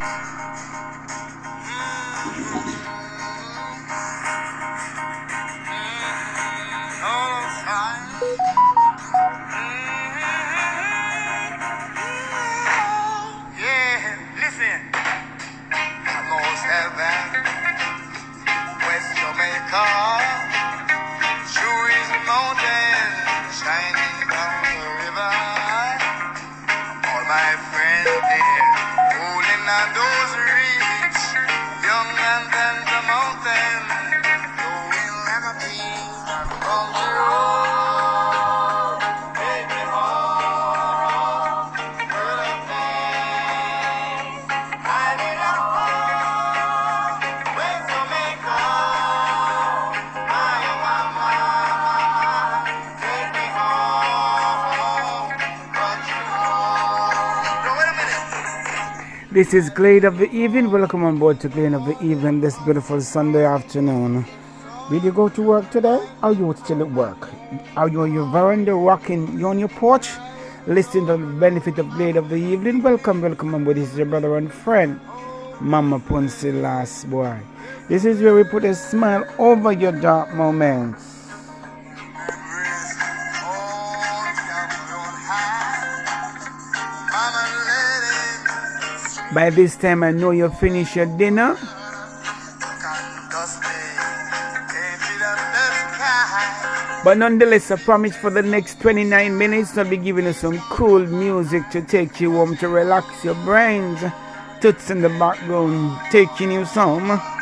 うん。This is Glade of the Evening. Welcome on board to Glade of the Evening this beautiful Sunday afternoon. Will you go to work today? Are you still at work? Are you on your veranda rocking? You on your porch? Listening to the benefit of Glade of the Evening? Welcome, welcome on board. This is your brother and friend, Mama Punsi Last Boy. This is where we put a smile over your dark moments. By this time, I know you've finished your dinner. But nonetheless, I promise for the next 29 minutes, I'll be giving you some cool music to take you home to relax your brains. Toots in the background, taking you some.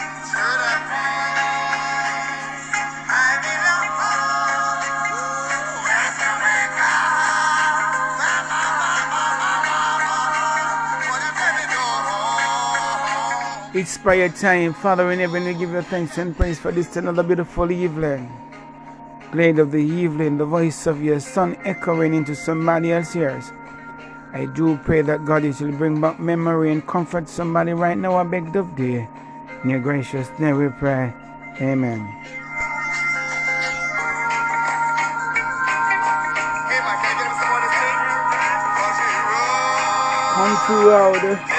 It's prayer time. Father in heaven, we give you thanks and praise for this another beautiful evening. Glade of the evening, the voice of your son echoing into somebody else's ears. I do pray that God is will bring back memory and comfort somebody right now. I beg of thee. In your gracious name we pray. Amen. Country road.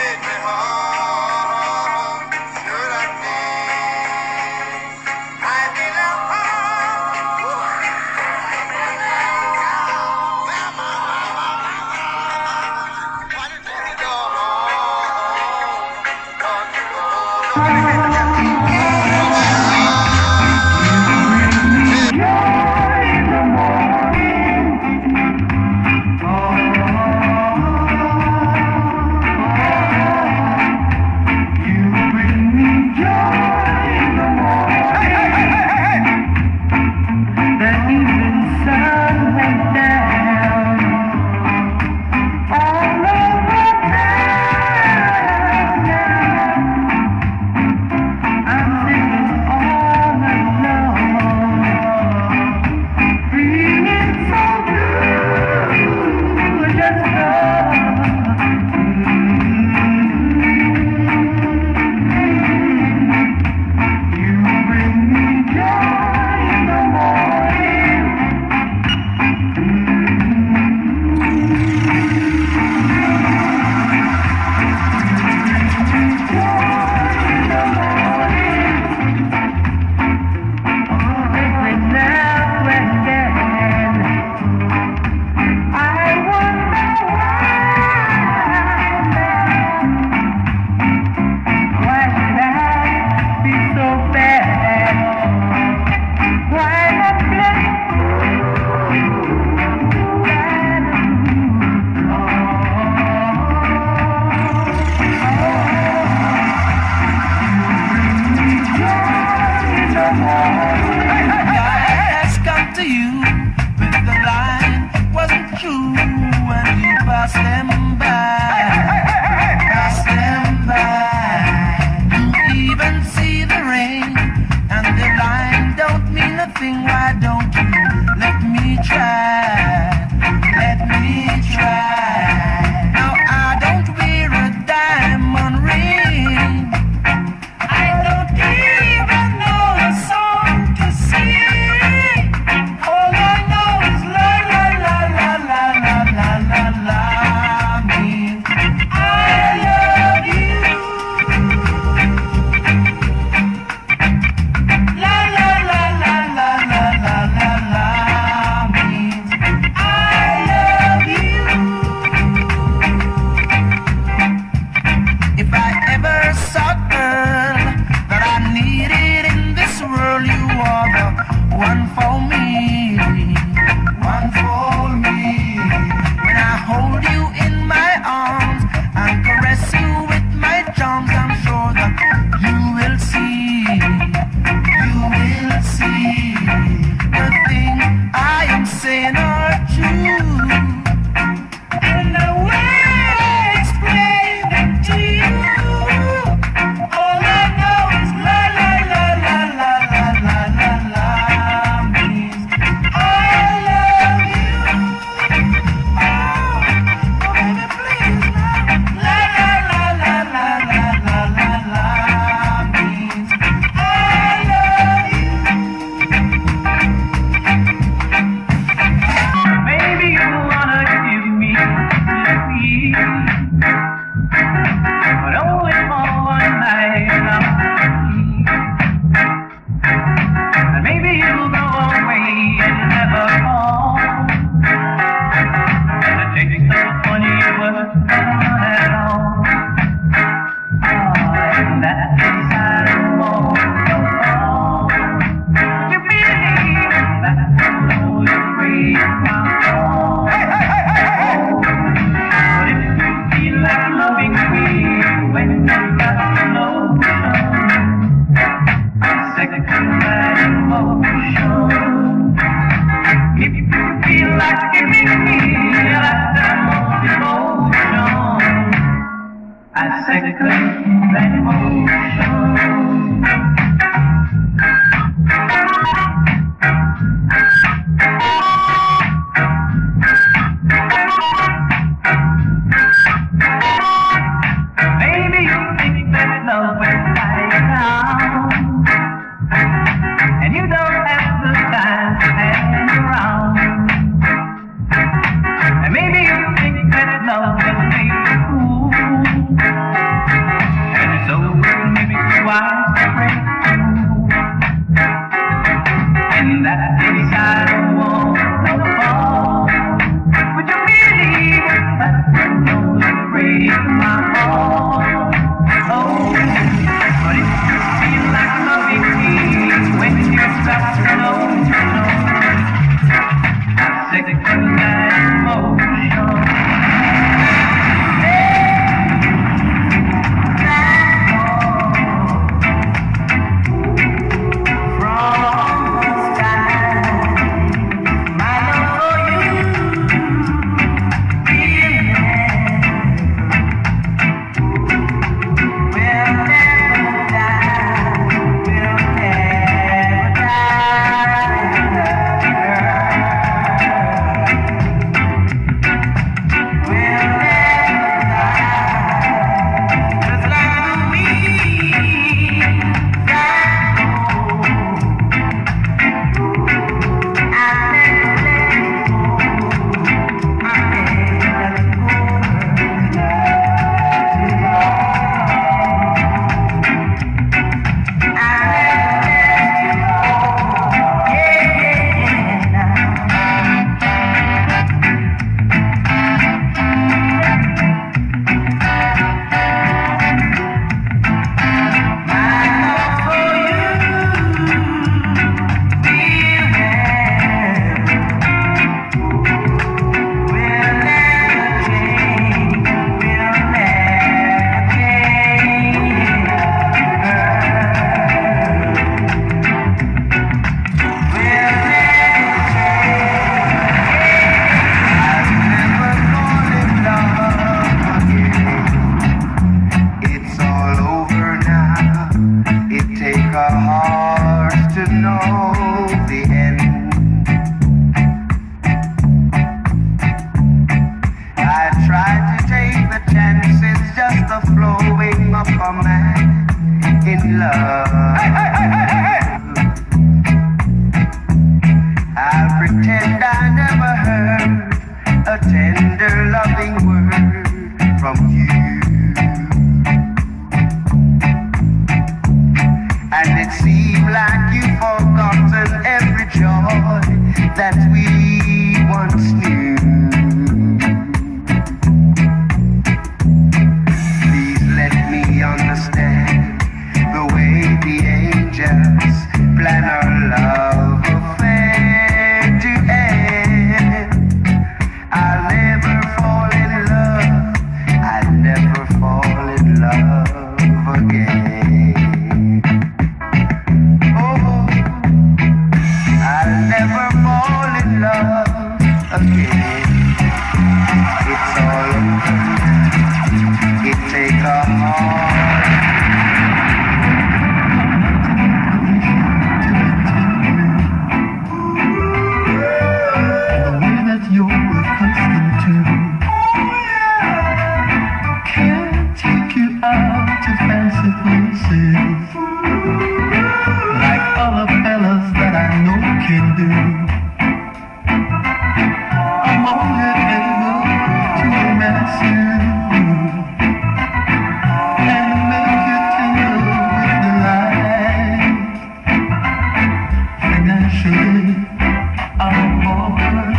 I'm a woman,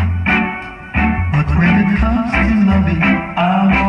but when it comes to loving, I'm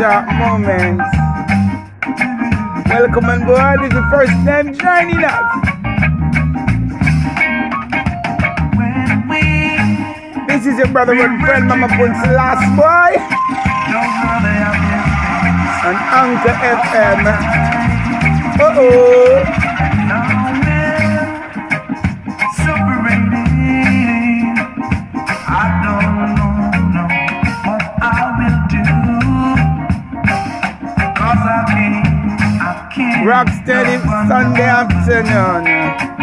moments. Welcome on board. This is the first time joining us. This is your brother and friend, Mama Pun's last boy. On Anchor FM. Uh oh. Rocksteady Sunday afternoon.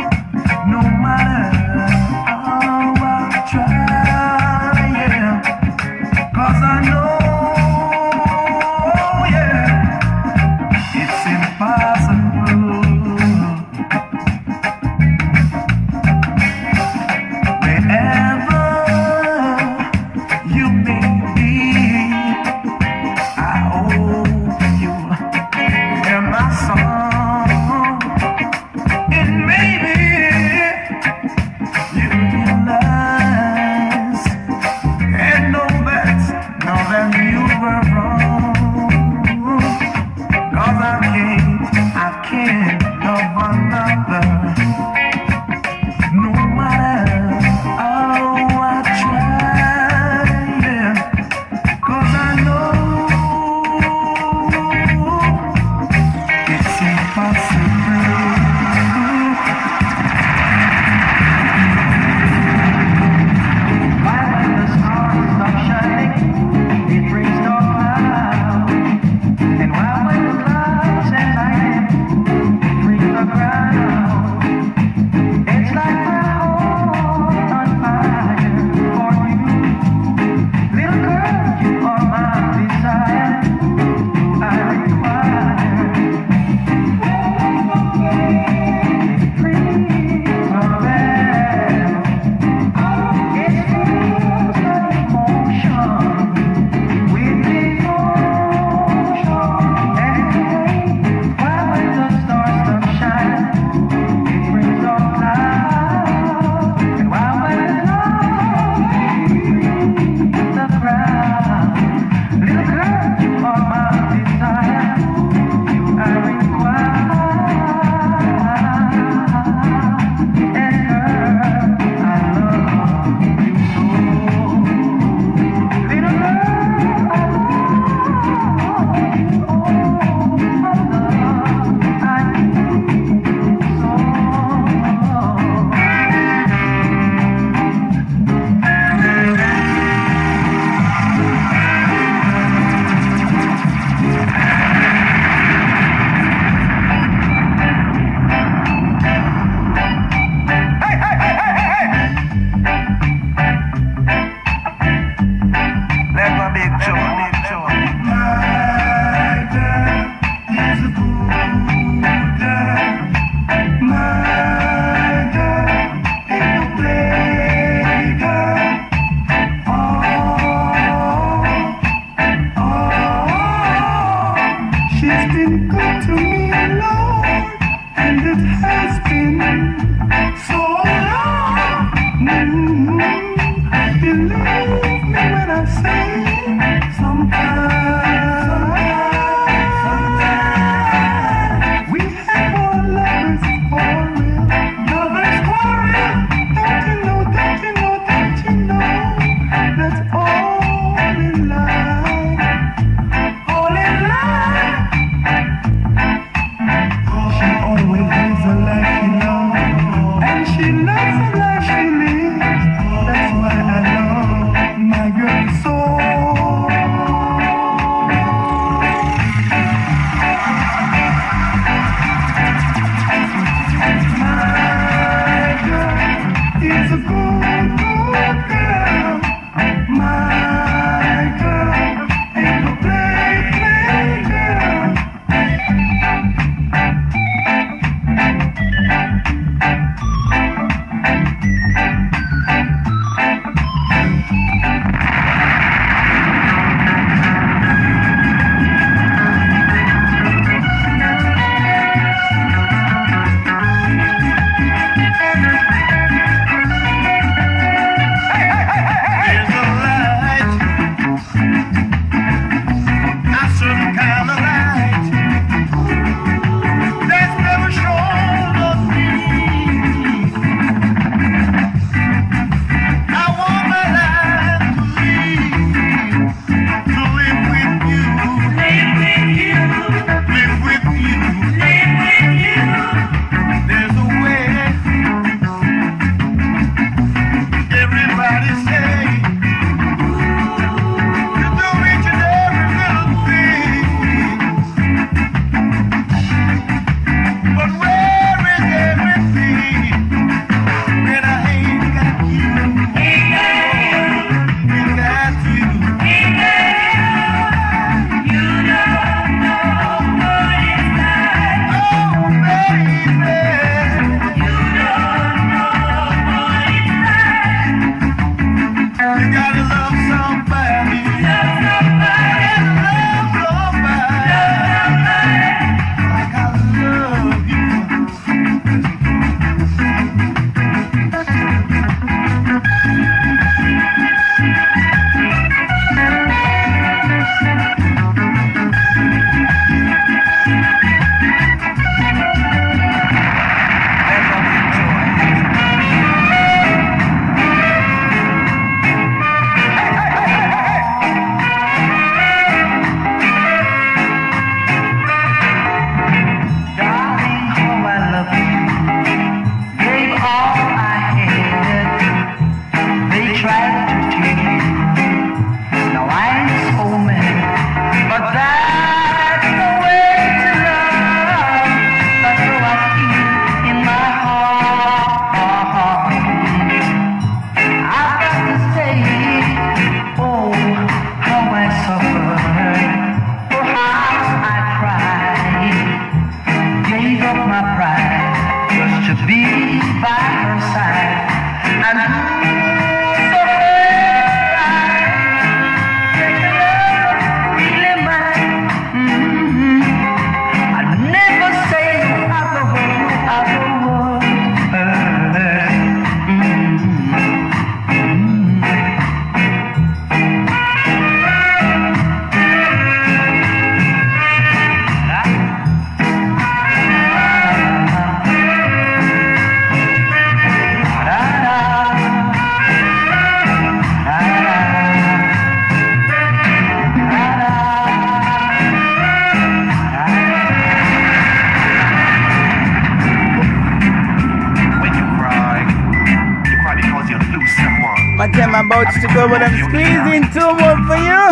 like I'm about to go, but I'm squeezing two more for you.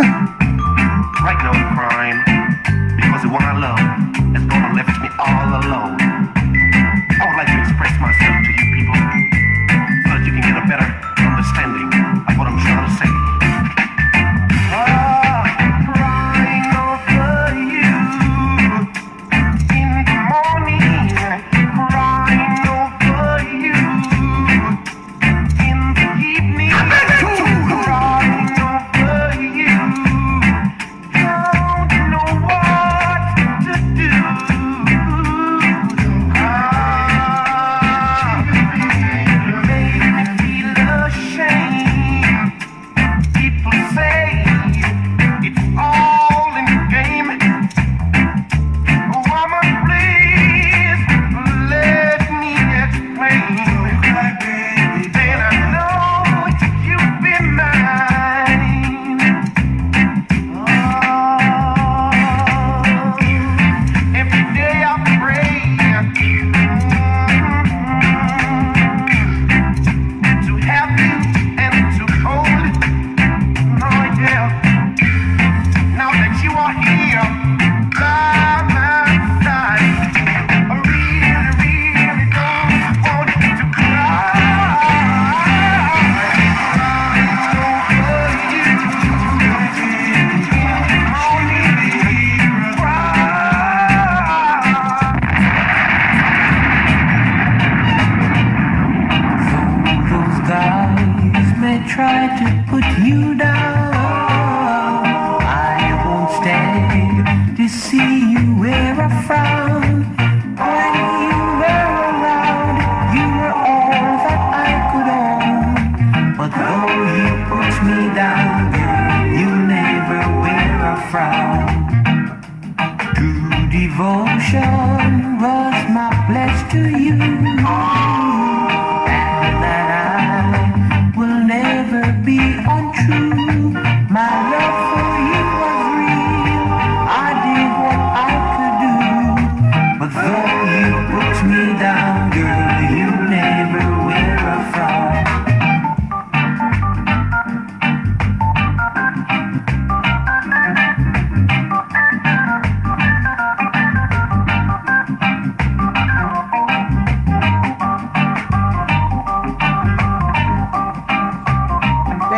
Right now I'm crying because the one I love is gonna left me all alone.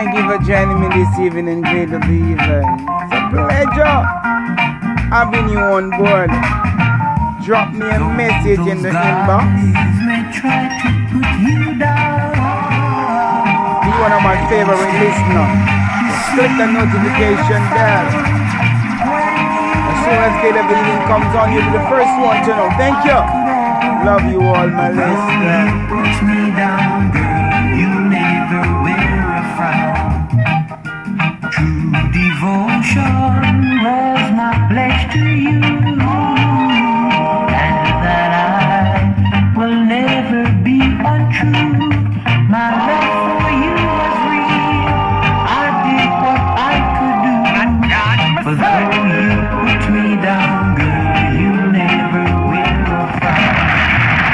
Thank you for joining me this evening, great believer. It's a pleasure having you on board. Drop me a message in the inbox. Be one of my favorite listeners. Click the notification bell. As soon as Glade of the Evening comes on, you'll be the first one to know. Thank you. Love you all, my listeners. Devotion was my pledge to you.